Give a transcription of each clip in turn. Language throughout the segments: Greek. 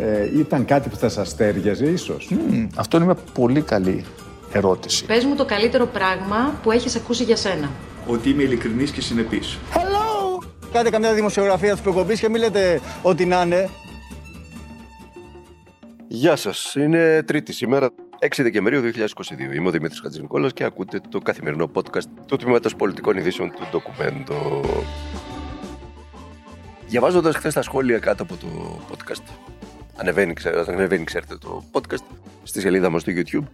ε, ήταν κάτι που θα σας τέριαζε ίσως. Αυτό είναι μια πολύ καλή ερώτηση. Πες μου το καλύτερο πράγμα που έχεις ακούσει για σένα. Ότι είμαι ειλικρινής και συνεπής. Κάντε καμιά δημοσιογραφία τη προκοπής και μην λέτε ό,τι να είναι. Γεια σας. Είναι Τρίτη σήμερα, 6 Δεκεμβρίου 2022. Είμαι ο Δημήτρης Χατζηνικόλας και ακούτε το καθημερινό podcast του Τμήματος Πολιτικών Ειδήσεων του Ντοκουμέντο. Διαβάζοντας χθες τα σχόλια κάτω από το podcast, ανεβαίνει, ξέρετε, ανεβαίνει ξέρετε, το podcast στη σελίδα μας στο YouTube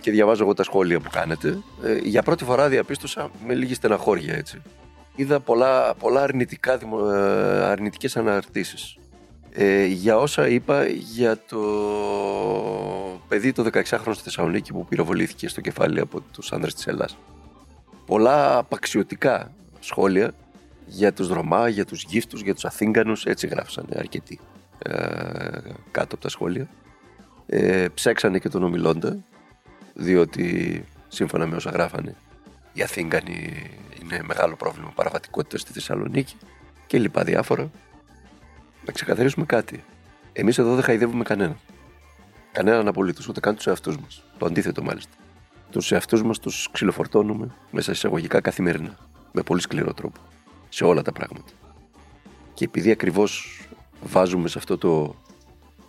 και διαβάζω εγώ τα σχόλια που κάνετε. Ε, για πρώτη φορά διαπίστωσα με λίγη στεναχώρια έτσι. Είδα πολλά, πολλά αρνητικά, δημο- ε, αρνητικές αναρτήσεις ε, για όσα είπα για το παιδί το 16χρονο στη Θεσσαλονίκη που πυροβολήθηκε στο κεφάλι από τους άνδρες της Ελλάς. Πολλά απαξιωτικά σχόλια για τους Ρωμά, για τους γύφτους, για τους Αθήγανους, έτσι γράψανε αρκετοί ε, κάτω από τα σχόλια. Ε, ψέξανε και τον ομιλώντα, διότι σύμφωνα με όσα γράφανε οι Αθήγανοι είναι μεγάλο πρόβλημα παραβατικότητας στη Θεσσαλονίκη και λοιπά διάφορα. Να ξεκαθαρίσουμε κάτι. Εμείς εδώ δεν χαϊδεύουμε κανέναν. Κανέναν απολύτως, ούτε καν τους εαυτούς μας. Το αντίθετο μάλιστα. Τους εαυτούς μας τους ξυλοφορτώνουμε μέσα εισαγωγικά καθημερινά. Με πολύ σκληρό τρόπο. Σε όλα τα πράγματα. Και επειδή ακριβώς βάζουμε σε αυτό το,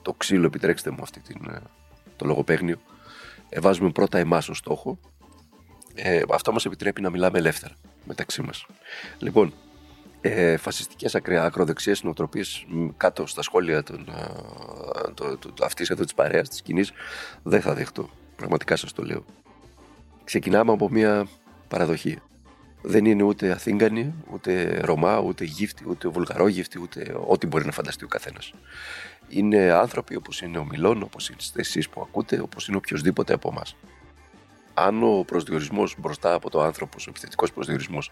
το ξύλο, επιτρέξτε μου αυτή την, ε, το λογοπαίγνιο, ε, βάζουμε πρώτα εμάς ως στόχο, ε, αυτό μας επιτρέπει να μιλάμε ελεύθερα μεταξύ μας. Λοιπόν, ε, φασιστικές ακρι- ακροδεξιές νοοτροπίες μ, κάτω στα σχόλια των, α, το, το, το, αυτής εδώ της παρέας, της κοινής, δεν θα δεχτώ. Πραγματικά σας το λέω. Ξεκινάμε από μια παραδοχή. Δεν είναι ούτε Αθήγανοι, ούτε Ρωμά, ούτε γύφτη, ούτε βουλγαρόγυφτη, ούτε ό,τι μπορεί να φανταστεί ο καθένας. Είναι άνθρωποι όπως είναι ο Μιλών, όπως είστε εσείς που ακούτε, όπως είναι οποιοδήποτε από εμάς. Αν ο προσδιορισμός μπροστά από το άνθρωπος, ο επιθετικός προσδιορισμός,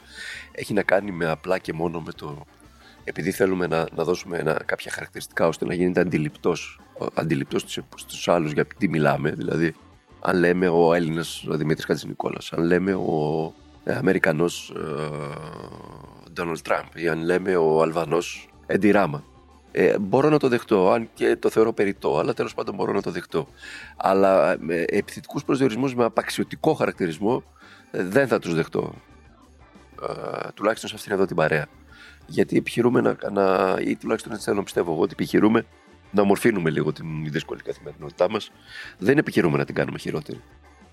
έχει να κάνει με απλά και μόνο με το. Επειδή θέλουμε να, να δώσουμε ένα, κάποια χαρακτηριστικά ώστε να γίνεται αντιληπτός αντιληπτός στους άλλους για τι μιλάμε. Δηλαδή, αν λέμε ο Έλληνας Δημήτρης Χατζηνικόλας, αν λέμε ο ε, Αμερικανός Ντόναλτ Τραμπ ή αν λέμε ο Αλβανός Έντι Ράμα. Ε, μπορώ να το δεχτώ, αν και το θεωρώ περιττό, αλλά τέλος πάντων μπορώ να το δεχτώ. Αλλά με επιθετικούς προσδιορισμούς με απαξιωτικό χαρακτηρισμό ε, δεν θα τους δεχτώ. Ε, τουλάχιστον σε αυτήν εδώ την παρέα. Γιατί επιχειρούμε να, να ή τουλάχιστον έτσι θέλω να πιστεύω εγώ, ότι επιχειρούμε να ομορφύνουμε λίγο την δύσκολη καθημερινότητά μας. Δεν επιχειρούμε να την κάνουμε χειρότερη.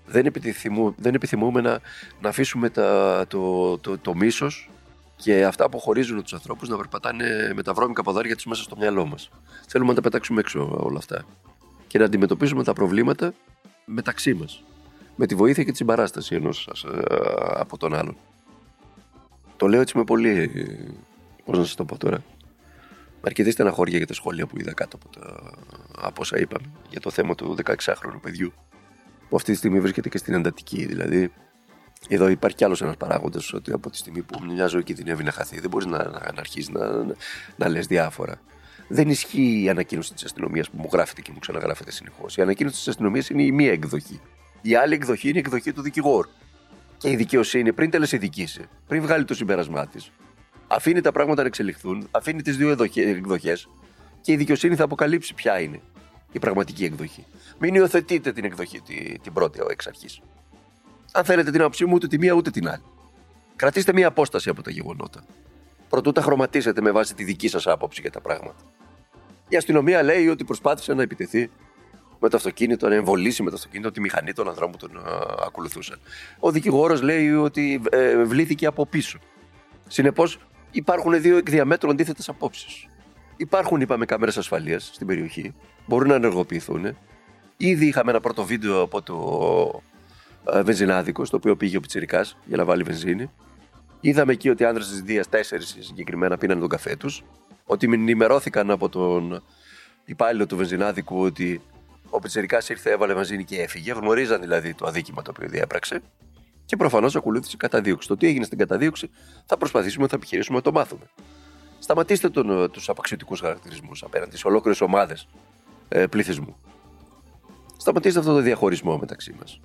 Δεν, επιθυμούμε, δεν επιθυμούμε να, να αφήσουμε τα, το, το, το μίσος και αυτά που χωρίζουν τους ανθρώπους να περπατάνε με τα βρώμικα ποδάρια τους μέσα στο μυαλό μας. Θέλουμε να τα πετάξουμε έξω όλα αυτά. Και να αντιμετωπίζουμε τα προβλήματα μεταξύ μας. Με τη βοήθεια και τη συμπαράσταση ενός από τον άλλον. Το λέω έτσι με πολύ. Πώς να σας το πω τώρα. Με αρκετή στεναχώρια για τα σχόλια που είδα κάτω από, τα, από όσα είπαμε για το θέμα του 16χρονου παιδιού. Που αυτή τη στιγμή βρίσκεται και στην εντατική. Δηλαδή, εδώ υπάρχει κι άλλος ένας παράγοντας ότι από τη στιγμή που μια ζωή κινδυνεύει να χαθεί, δεν μπορείς να, να, να αρχίσεις να, να, να λες διάφορα. Δεν ισχύει η ανακοίνωση της αστυνομίας που μου γράφεται και μου ξαναγράφεται συνεχώς. Η ανακοίνωση της αστυνομίας είναι η μία εκδοχή. Η άλλη εκδοχή είναι η εκδοχή του δικηγόρου. Και η δικαιοσύνη πριν τελεσυδικήσει, πριν βγάλει το συμπέρασμά της, αφήνει τα πράγματα να εξελιχθούν, αφήνει τις δύο εκδοχές και η δικαιοσύνη θα αποκαλύψει ποια είναι η πραγματική εκδοχή. Μην υιοθετείτε την εκδοχή την, την πρώτη εξ αρχής. Αν θέλετε την άποψή μου, ούτε τη μία ούτε την άλλη. Κρατήστε μία απόσταση από τα γεγονότα. Προτού τα χρωματίσετε με βάση τη δική σας άποψη για τα πράγματα. Η αστυνομία λέει ότι προσπάθησε να επιτεθεί με το αυτοκίνητο, να εμβολήσει με το αυτοκίνητο τη μηχανή των ανδρών που τον α, ακολουθούσαν. Ο δικηγόρος λέει ότι ε, βλήθηκε από πίσω. Συνεπώς, υπάρχουν δύο εκ διαμέτρου αντίθετες απόψεις. Υπάρχουν, είπαμε, κάμερες ασφαλείας στην περιοχή. Μπορούν να ενεργοποιηθούν. Ήδη είχαμε ένα πρώτο βίντεο από το ε, βενζινάδικο, στο οποίο πήγε ο Πιτσυρικά για να βάλει βενζίνη. Είδαμε εκεί ότι οι άνδρες της Δίας, τέσσερις συγκεκριμένα, πίναν τον καφέ τους. Ότι ενημερώθηκαν από τον υπάλληλο του βενζινάδικου ότι ο Πιτσυρικά ήρθε, έβαλε βενζίνη και έφυγε. Γνωρίζαν δηλαδή το αδίκημα το οποίο διέπραξε. Και προφανώς ακολούθησε καταδίωξη. Το τι έγινε στην καταδίωξη θα προσπαθήσουμε, θα επιχειρήσουμε να το μάθουμε. Σταματήστε τους απαξιωτικούς χαρακτηρισμούς απέναντι σε ολόκληρες ομάδες ε, πληθυσμού. Σταματήστε αυτό το διαχωρισμό μεταξύ μας.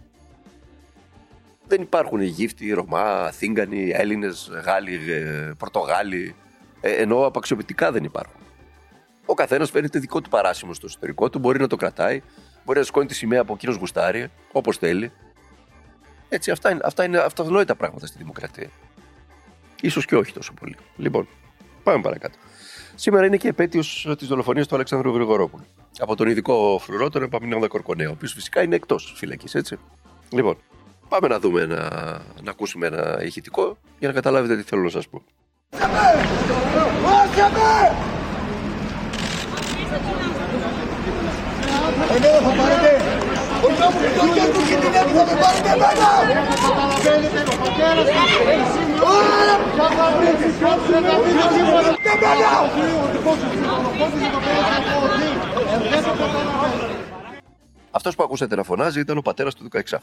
Δεν υπάρχουν Αιγύπτιοι, Ρωμά, Θήγκανοι, Έλληνες, Γάλλοι, ε, Πορτογάλοι. Ε, ενώ απαξιοποιητικά δεν υπάρχουν. Ο καθένας φέρνει το δικό του παράσημο στο εσωτερικό του, μπορεί να το κρατάει, μπορεί να σηκώνει τη σημαία από εκείνος γουστάρι, όπως θέλει. Έτσι, αυτά είναι, αυτά είναι αυτονόητα πράγματα στη δημοκρατία. Ίσως και όχι τόσο πολύ. Λοιπόν, πάμε παρακάτω. Σήμερα είναι και επέτειος της δολοφονίας του Αλεξάνδρου Γρηγορόπουλου. Από τον ειδικό φρουρό, τον Επαμινόντα Κορκονέα, ο οποίος φυσικά είναι εκτός φυλακής, έτσι. Λοιπόν, πάμε να δούμε, να, να ακούσουμε ένα ηχητικό για να καταλάβετε τι θέλω να σας πω. Εμένα θα πάρετε. Όχι όμως το χέρι του κινδυνεύει θα με πάρετε εμένα. Θέλετε το πατέρα Αυτός που ακούσατε να φωνάζει ήταν ο πατέρας του 16χρονου.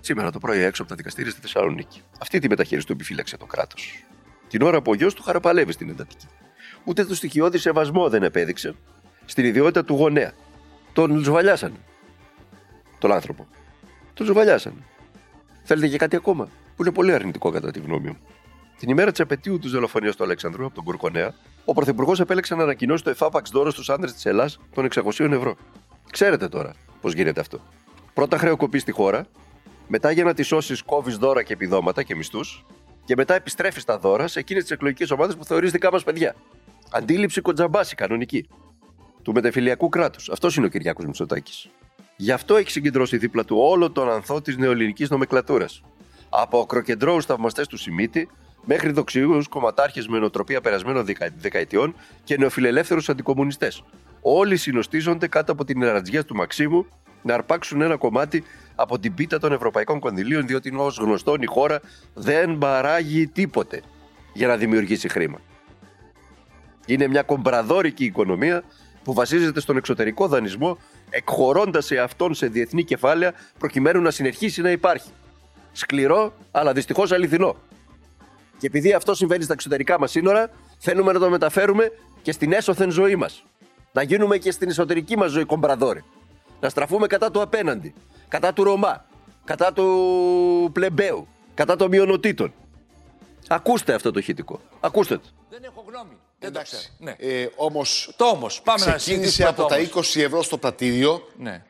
Σήμερα το πρωί έξω από τα δικαστήρια στη Θεσσαλονίκη. Αυτή τη μεταχείριση του επιφύλαξε το κράτος. Την ώρα που ο γιος του χαραπαλεύει στην εντατική. Ούτε το στοιχειώδης σεβασμό δεν επέδειξε στην ιδιότητα του γονέα. Τον ζουβαλιάσανε. Τον άνθρωπο. Τον ζουβαλιάσανε. Θέλετε και κάτι ακόμα, που είναι πολύ αρνητικό κατά τη γνώμη μου. Την ημέρα της επαιτίου τη δολοφονίας του Αλεξανδρού από τον Κουρκονέα, ο Πρωθυπουργός επέλεξε να ανακοινώσει το εφάπαξ δώρος στους άντρε της Ελλάδα των 600 ευρώ. Ξέρετε τώρα πώς γίνεται αυτό. Πρώτα χρεοκοπείς στη χώρα, μετά για να τη σώσεις κόβεις δώρα και επιδόματα και μισθούς, και μετά επιστρέφεις τα δώρα σε εκείνες τις εκλογικές ομάδες που θεωρείς δικά μας παιδιά. Αντίληψη κοντζαμπάση, κανονική. Του μετεφιλιακού κράτους. Αυτός είναι ο Κυριάκος Μητσοτάκης. Γι' αυτό έχει συγκεντρώσει δίπλα του όλο τον ανθό της νεοελληνικής νομεκλατούρας. Από ακροκεντρώους θαυμαστές του Σιμίτη μέχρι δοξιούς κομματάρχες με νοοτροπία περασμένων δεκα... δεκαετιών και νεοφιλελεύθερους αντικομουνιστές. Όλοι συνοστίζονται κάτω από την ερατζιά του Μαξίμου να αρπάξουν ένα κομμάτι από την πίτα των ευρωπαϊκών κονδυλίων, διότι ως γνωστόν η χώρα δεν παράγει τίποτε για να δημιουργήσει χρήμα. Είναι μια κομπραδόρικη οικονομία που βασίζεται στον εξωτερικό δανεισμό, εκχωρώντας σε αυτόν σε διεθνή κεφάλαια προκειμένου να συνεχίσει να υπάρχει. Σκληρό, αλλά δυστυχώς αληθινό. Και επειδή αυτό συμβαίνει στα εξωτερικά μας σύνορα, θέλουμε να το μεταφέρουμε και στην έσωθεν ζωή μας. Να γίνουμε και στην εσωτερική μας ζωή κομπραδόροι. Να στραφούμε κατά του απέναντι. Κατά του Ρωμά. Κατά του πλεμπαίου. Κατά των μειονοτήτων. Ακούστε αυτό το ηχητικό. Ακούστε το. Δεν έχω γνώμη. Εντάξει. Ναι. Ε, Όμως. Το όμως. Πάμε να ξεκίνησε συζητήσουμε από το τα όμως. 20 ευρώ στο πρατήριο. Ναι.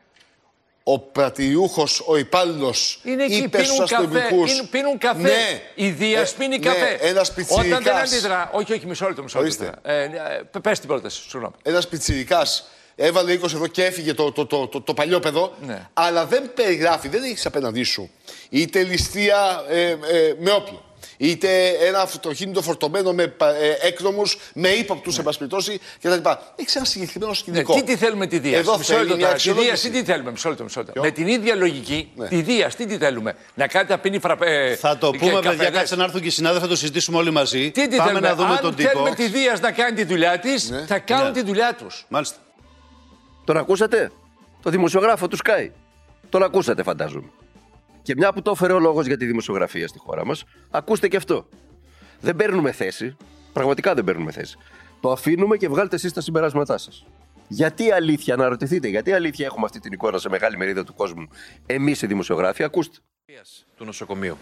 Ο πρατηριούχος, ο υπάλληλος, Είναι εκεί, είπε πίνουν στους καφέ. αστυνομικούς. είναι- Πίνουν καφέ. Ναι. Η Δία Ε, πίνει ναι, καφέ. ένας Όταν δεν πιτσιρικάς. αντιδρά. Όχι, όχι, μισό λεπτό. Μισό λεπτό. Ορίστε. Ε, ε, πες την πρόταση, συγγνώμη. Ένας πιτσιρικάς έβαλε 20 ευρώ και έφυγε το, το, το, το, το παλιό παιδό. Ναι. Αλλά δεν περιγράφει, δεν έχεις απέναντί σου είτε ληστεία ε, ε, με όπλο. Είτε ένα αυτοκίνητο φορτωμένο με ε, έκδρομου, με ύποπτους, σε πάση περιπτώσει κτλ. Έχει ένα συγκεκριμένο Ναι, σκηνικό. τι τη θέλουμε τη Δία. Εδώ Μισό θέλει λεπτό μια τώρα. Τη Δία, αξιολόγηση. τι τη θέλουμε; Μισό λεπτό, μισό λεπτό. Ποιο; Με την ίδια λογική, Ναι. τη Δία, τι τη θέλουμε; Να κάνετε να πίνει φραπέ. Θα το και πούμε, παιδιά, καφέδες. κάτσε να έρθουν και οι συνάδελφοι, θα το συζητήσουμε όλοι μαζί. Τι τη Πάμε θέλουμε; να δούμε Αν τον τύπο. θέλουμε τη Δία να κάνει τη δουλειά της, θα κάνουν Ναι. τη δουλειά τους. Μάλιστα. Τον ακούσατε; Το δημοσιογράφο του Sky. Τον ακούσατε, φαντάζομαι. Και μια που το έφερε ο λόγος για τη δημοσιογραφία στη χώρα μας, ακούστε και αυτό. Δεν παίρνουμε θέση. Πραγματικά δεν παίρνουμε θέση. Το αφήνουμε και βγάλετε εσείς τα συμπεράσματά σας. Γιατί αλήθεια, να ρωτηθείτε, γιατί αλήθεια έχουμε αυτή την εικόνα σε μεγάλη μερίδα του κόσμου, εμείς οι δημοσιογράφοι, ακούστε. του νοσοκομείου.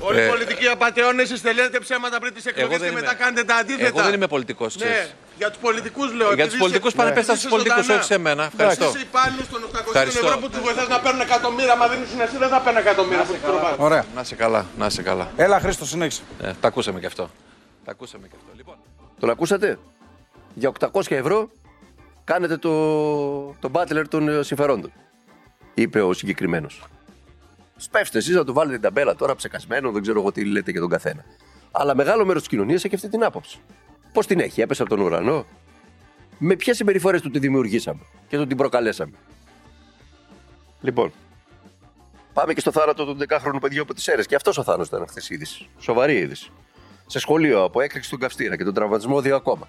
Όλοι οι Ε, πολιτικοί απαταιώνε, εσείς λέτε ψέματα πριν τις εκλογές δεν και είμαι. μετά κάνετε τα αντίθετα. Εγώ δεν είμαι πολιτικός, Ναι, ξέρεις. Για τους πολιτικούς λέω. Για επειδή τους πολιτικούς είστε- πάνε πες τα είστε στους πολιτικούς, ζωντανά. όχι σε μένα. Ευχαριστώ. Είσαι υπάλληλος των 800 Ευχαριστώ. ευρώ που τους βοηθάς να παίρνουν εκατομμύρια. Μα δεν ήσουν εσύ, δεν θα παίρνουν εκατομμύρια από την προπάγανδα. Ωραία. Να είσαι καλά, να είσαι καλά. Έλα, Χρήστο, συνέχισε. Ε, τα ακούσαμε και αυτό. Τα ακούσαμε και αυτό. Λοιπόν, Τον ακούσατε; Για 800 ευρώ Κάνετε το, το μπάτλερ των ε, συμφερόντων. Είπε ο συγκεκριμένος. Σπεύστε εσείς να του βάλετε την ταμπέλα τώρα ψεκασμένο, δεν ξέρω εγώ τι λέτε για τον καθένα. Αλλά μεγάλο μέρος της κοινωνίας έχει αυτή την άποψη. Πώς την έχει, έπεσε από τον ουρανό; Με ποιες συμπεριφορές του τη δημιουργήσαμε και του την προκαλέσαμε; Λοιπόν, πάμε και στο θάνατο του 10χρονου παιδιού από τις αίρε. Και αυτός ο θάνατο ήταν χθες η είδηση. Σοβαρή είδηση. Σε σχολείο από έκρηξη του καυστήρα και τον τραυματισμό δύο ακόμα.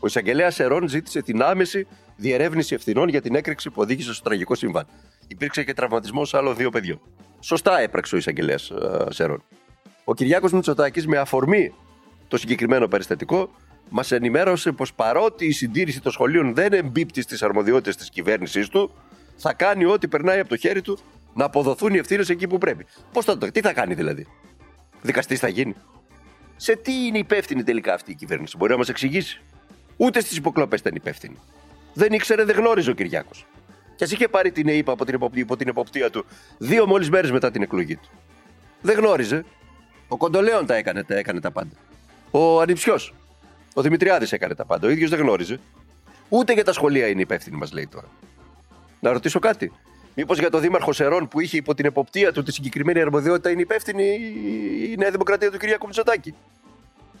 Ο εισαγγελέας Ερών ζήτησε την άμεση διερεύνηση ευθυνών για την έκρηξη που οδήγησε στο τραγικό συμβάν. Υπήρξε και τραυματισμό άλλων δύο παιδιών. Σωστά έπραξε ο εισαγγελέας Σερών. Ο Κυριάκος Μητσοτάκης, με αφορμή το συγκεκριμένο περιστατικό, μας ενημέρωσε πως παρότι η συντήρηση των σχολείων δεν εμπίπτει στις αρμοδιότητες της κυβέρνησής του, θα κάνει ό,τι περνάει από το χέρι του να αποδοθούν οι ευθύνες εκεί που πρέπει. Πώς θα το, τι θα κάνει δηλαδή, Δικαστής θα γίνει; Σε τι είναι υπεύθυνη τελικά αυτή η κυβέρνηση, μπορεί να μας εξηγήσει; Ούτε στις υποκλοπές ήταν υπεύθυνη. Δεν ήξερε, δεν γνώριζε ο Κυριάκος. Και ας είχε πάρει την ΕΕΠ από την, εποπτεία, από την εποπτεία του δύο μόλις μέρες μετά την εκλογή του. Δεν γνώριζε. Ο Κοντολέον τα έκανε, τα έκανε τα πάντα. Ο Ανιψιός. Ο Δημητριάδης έκανε τα πάντα. Ο ίδιος δεν γνώριζε. Ούτε για τα σχολεία είναι υπεύθυνη, μας λέει τώρα. Να ρωτήσω κάτι. Μήπως για τον Δήμαρχο Σερών που είχε υπό την εποπτεία του τη συγκεκριμένη αρμοδιότητα είναι υπεύθυνη η Νέα Δημοκρατία του Κυριάκου Μητσοτάκη.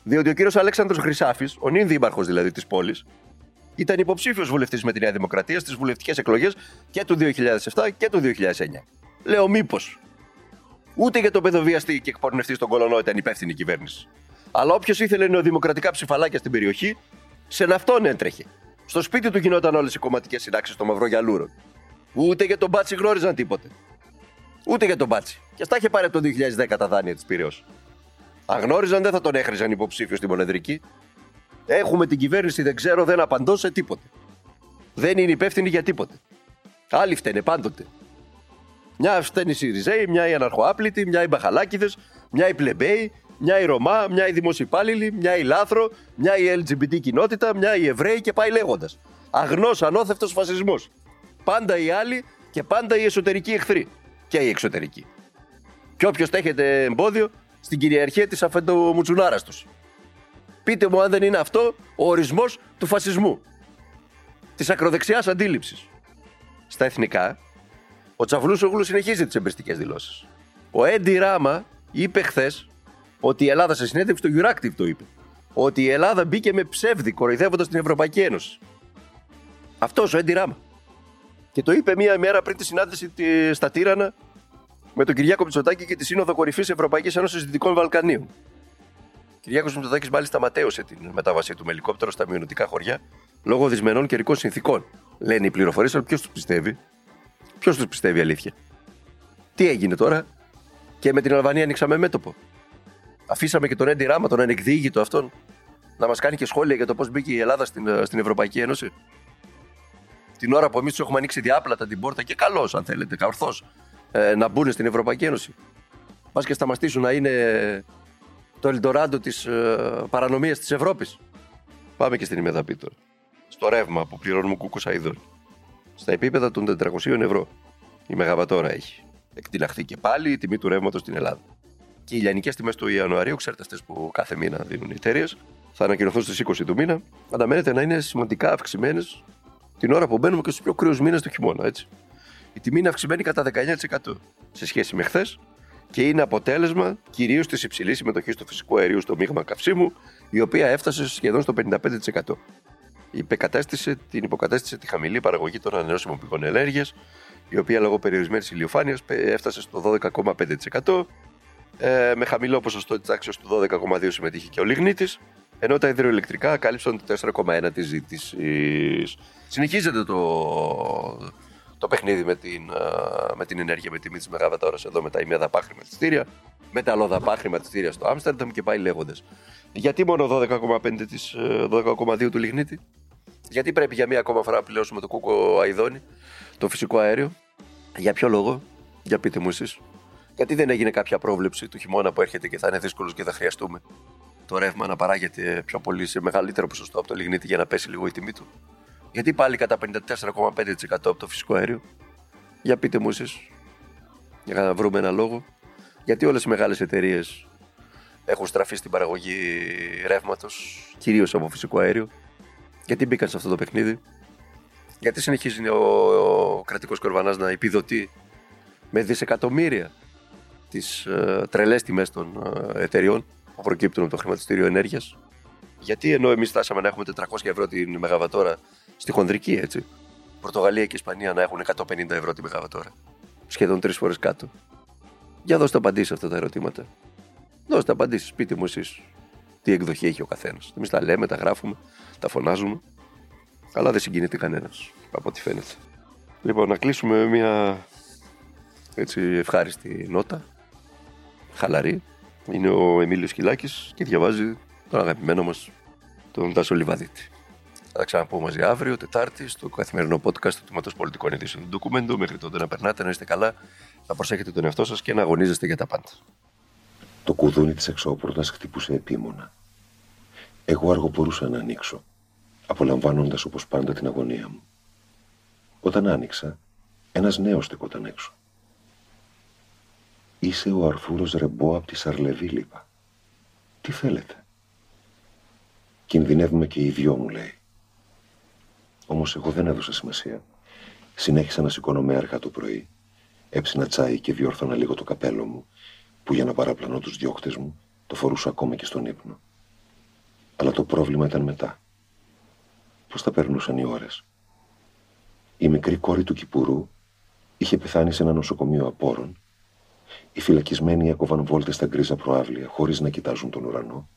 Διότι ο κύριος Αλέξανδρος Χρυσάφης, ο νυν δήμαρχος δηλαδή της πόλης, ήταν υποψήφιος βουλευτής με τη Νέα Δημοκρατία στις βουλευτικές εκλογές και του 2007 και του 2009. Λέω μήπως. Ούτε για τον παιδοβιαστή και εκπορνευτή στον Κολονό ήταν υπεύθυνη η κυβέρνηση. Αλλά όποιος ήθελε νεοδημοκρατικά ψηφαλάκια στην περιοχή, σε αυτόν έτρεχε. Στο σπίτι του γινόταν όλες οι κομματικές συντάξεις στο Μαυρό Γιαλούρο. Ούτε για τον Μπάτσι γνώριζαν τίποτε. Ούτε για τον Μπάτσι. Και στα είχε πάρει από το 2010 τα δάνεια της Πυραιό. Αν γνώριζαν, δεν θα τον έχριζαν υποψήφιος στην Μονεδρική. Έχουμε την κυβέρνηση, δεν ξέρω, δεν απαντώ σε τίποτε. Δεν είναι υπεύθυνη για τίποτε. Άλλοι φταίνε πάντοτε. Μια φταίνει οι Σιριζέοι, μια οι Αναρχοάπλητοι, μια οι Μπαχαλάκιδε, μια οι Πλεμπέοι, μια η Ρωμά, μια η Δημοσιοπάλληλοι, μια η Λάθρο, μια η LGBT κοινότητα, μια οι Εβραίοι και πάει λέγοντας. Αγνός, ανώθευτος φασισμός. Πάντα οι άλλοι και πάντα οι εσωτερικοί εχθροί. Και οι εξωτερικοί. Και όποιος τέχεται εμπόδιο στην κυριαρχία της αφεντομουτσουνάρα του. Πείτε μου αν δεν είναι αυτό ο ορισμός του φασισμού. Της ακροδεξιάς αντίληψης. Στα εθνικά, ο Τσαβλούσογλου συνεχίζει τις εμπριστικές δηλώσεις. Ο Έντι Ράμα είπε χθες ότι η Ελλάδα σε συνέντευξη του Euractiv το είπε. Ότι η Ελλάδα μπήκε με ψεύδι κοροϊδεύοντας την Ευρωπαϊκή Ένωση. Αυτός ο Έντι Ράμα. Και το είπε μία μέρα πριν τη συνάντηση στα Τύρανα με τον Κυριάκο Μητσοτάκη και τη Σύνοδο Κορυφής Ευρωπαϊκής Ένωσης Δυτικών Βαλκανίων. Κυριάκος Μητσοτάκης μάλιστα ματέωσε την μετάβασή του με ελικόπτερο στα μειονοτικά χωριά λόγω δυσμενών καιρικών συνθήκων. Λένε οι πληροφορίες, αλλά ποιος τους πιστεύει; Ποιος τους πιστεύει αλήθεια; Τι έγινε τώρα, και με την Αλβανία ανοίξαμε μέτωπο. Αφήσαμε και τον Έντι Ράμα, τον ανεκδίγητο αυτόν, να μας κάνει και σχόλια για το πώς μπήκε η Ελλάδα στην, στην Ευρωπαϊκή Ένωση. Την ώρα που εμείς τους έχουμε ανοίξει διάπλατα την πόρτα και καλώς, αν θέλετε, ορθώ, ε, να μπουν στην Ευρωπαϊκή Ένωση. Πας και σταματήσουν να είναι το Ελντοράντο της ε, παρανομίας της Ευρώπης. Πάμε και στην ημεδαπή τώρα. Στο ρεύμα που πληρώνουμε κούκο αειδών. Στα επίπεδα των 400 ευρώ. Η Μεγαβατόρα έχει. Εκτιναχθεί και πάλι η τιμή του ρεύματος στην Ελλάδα. Και οι λιανικές τιμές του Ιανουαρίου, ξέρετε αυτές που κάθε μήνα δίνουν οι εταιρείες, θα ανακοινωθούν στις 20 του μήνα. Αναμένεται να είναι σημαντικά αυξημένες την ώρα που μπαίνουμε και στους πιο κρύους μήνες του χειμώνα. Έτσι. Η τιμή είναι αυξημένη κατά 19% σε σχέση με χθες και είναι αποτέλεσμα κυρίως της υψηλής συμμετοχής του φυσικού αερίου στο μείγμα καυσίμου, η οποία έφτασε σχεδόν στο 55%. Υπεκατέστησε, την υποκατέστησε τη χαμηλή παραγωγή των ανανεώσιμων πηγών ενέργειας, η οποία λόγω περιορισμένης ηλιοφάνειας έφτασε στο 12,5%. Ε, με χαμηλό ποσοστό της τάξη του 12,2 συμμετείχε και ο λιγνίτης, ενώ τα υδροελεκτρικά κάλυψαν το 4,1 της ζήτησης. Συνεχίζεται το, το παιχνίδι με την, με την ενέργεια με τιμή της Μεγαβατόρα εδώ με τα ημεδαπά χρηματιστήρια, με τα αλλοδαπά χρηματιστήρια στο Άμστερνταμ και πάει λέγοντας. Γιατί μόνο 12,5 της, 12,2 του λιγνίτη, γιατί πρέπει για μία ακόμα φορά να πληρώσουμε το κούκο αειδόνι, το φυσικό αέριο, για ποιο λόγο, για πείτε μου εσείς. Γιατί δεν έγινε κάποια πρόβλεψη του χειμώνα που έρχεται και θα είναι δύσκολος και θα χρειαστούμε το ρεύμα να παράγεται πιο πολύ σε μεγαλύτερο ποσοστό από το λιγνίτη για να πέσει λίγο η τιμή του. Γιατί πάλι κατά 54,5% από το φυσικό αέριο. Για πείτε μου εσείς, για να βρούμε ένα λόγο. Γιατί όλες οι μεγάλες εταιρείες έχουν στραφεί στην παραγωγή ρεύματος, κυρίως από φυσικό αέριο. Γιατί μπήκαν σε αυτό το παιχνίδι. Γιατί συνεχίζει ο, ο κρατικός κορβανάς να επιδοτεί με δισεκατομμύρια τις ε, τρελές τιμές των ε, εταιριών που προκύπτουν από το χρηματιστήριο ενέργειας. Γιατί ενώ εμείς φτάσαμε να έχουμε 400 ευρώ την μεγαβατόρα στη χονδρική, έτσι. Πορτογαλία και Ισπανία να έχουν 150 ευρώ τη μεγαβατόρα. Σχεδόν τρεις φορές κάτω. Για δώστε απαντήσεις σε αυτά τα ερωτήματα. Δώστε απαντήσεις, πείτε μου εσείς τι εκδοχή έχει ο καθένας. Εμείς τα λέμε, τα γράφουμε, τα φωνάζουμε. Αλλά δεν συγκινείται κανένας, από ό,τι φαίνεται. Λοιπόν, να κλείσουμε με μια έτσι ευχάριστη νότα. Χαλαρή. Είναι ο Εμίλιος Κυλάκης και διαβάζει τον αγαπημένο μας, τον Τάσο Λιβαδίτη. Θα τα ξαναπώ μαζί αύριο, Τετάρτη, στο καθημερινό podcast του Τμήματος Πολιτικών Ειδήσεων του Ντοκουμέντου. Μέχρι τότε να περνάτε, να είστε καλά, να προσέχετε τον εαυτό σας και να αγωνίζεστε για τα πάντα. Το κουδούνι της εξώπορτας χτυπούσε επίμονα. Εγώ αργοπορούσα να ανοίξω, απολαμβάνοντας όπως πάντα την αγωνία μου. Όταν άνοιξα, ένας νέος στεκόταν έξω. Είσαι ο Αρθούρος Ρεμπό από τη Σαρλεβή, είπα. Τι θέλετε; Κινδυνεύουμε και οι δυο μου, λέει. Όμως εγώ δεν έδωσα σημασία. Συνέχισα να σηκώνομαι αργά το πρωί. Έψινα τσάι και διόρθωνα λίγο το καπέλο μου, που για να παραπλανώ τους διώκτες μου το φορούσα ακόμα και στον ύπνο. Αλλά το πρόβλημα ήταν μετά. Πώς θα περνούσαν οι ώρες; Η μικρή κόρη του Κυπουρού είχε πεθάνει σε ένα νοσοκομείο απόρων. Οι φυλακισμένοι έκοβαν βόλτες στα γκρίζα προάβλια χωρίς να κοιτάζουν τον ουρανό.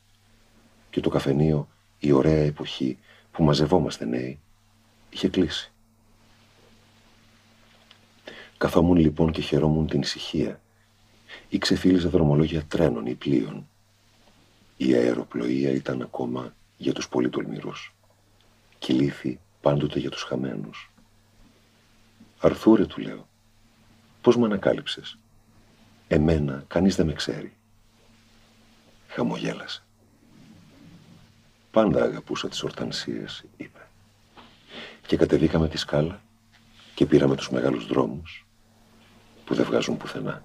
Και το καφενείο, η ωραία εποχή που μαζευόμαστε νέοι, είχε κλείσει. Καθόμουν λοιπόν και χαιρόμουν την ησυχία ή ξεφύλιζα δρομολόγια τρένων ή πλοίων. Η αεροπλοεία ήταν ακόμα για τους πολύ τολμηρούς. Κυλήθη πάντοτε για τους χαμένους. Αρθούρε του λέω, πώς με ανακάλυψες; Εμένα κανείς δεν με ξέρει. Χαμογέλασε. Πάντα αγαπούσα τις ορτανσίες, είπε. Και κατεβήκαμε τη σκάλα και πήραμε τους μεγάλους δρόμους που δεν βγάζουν πουθενά.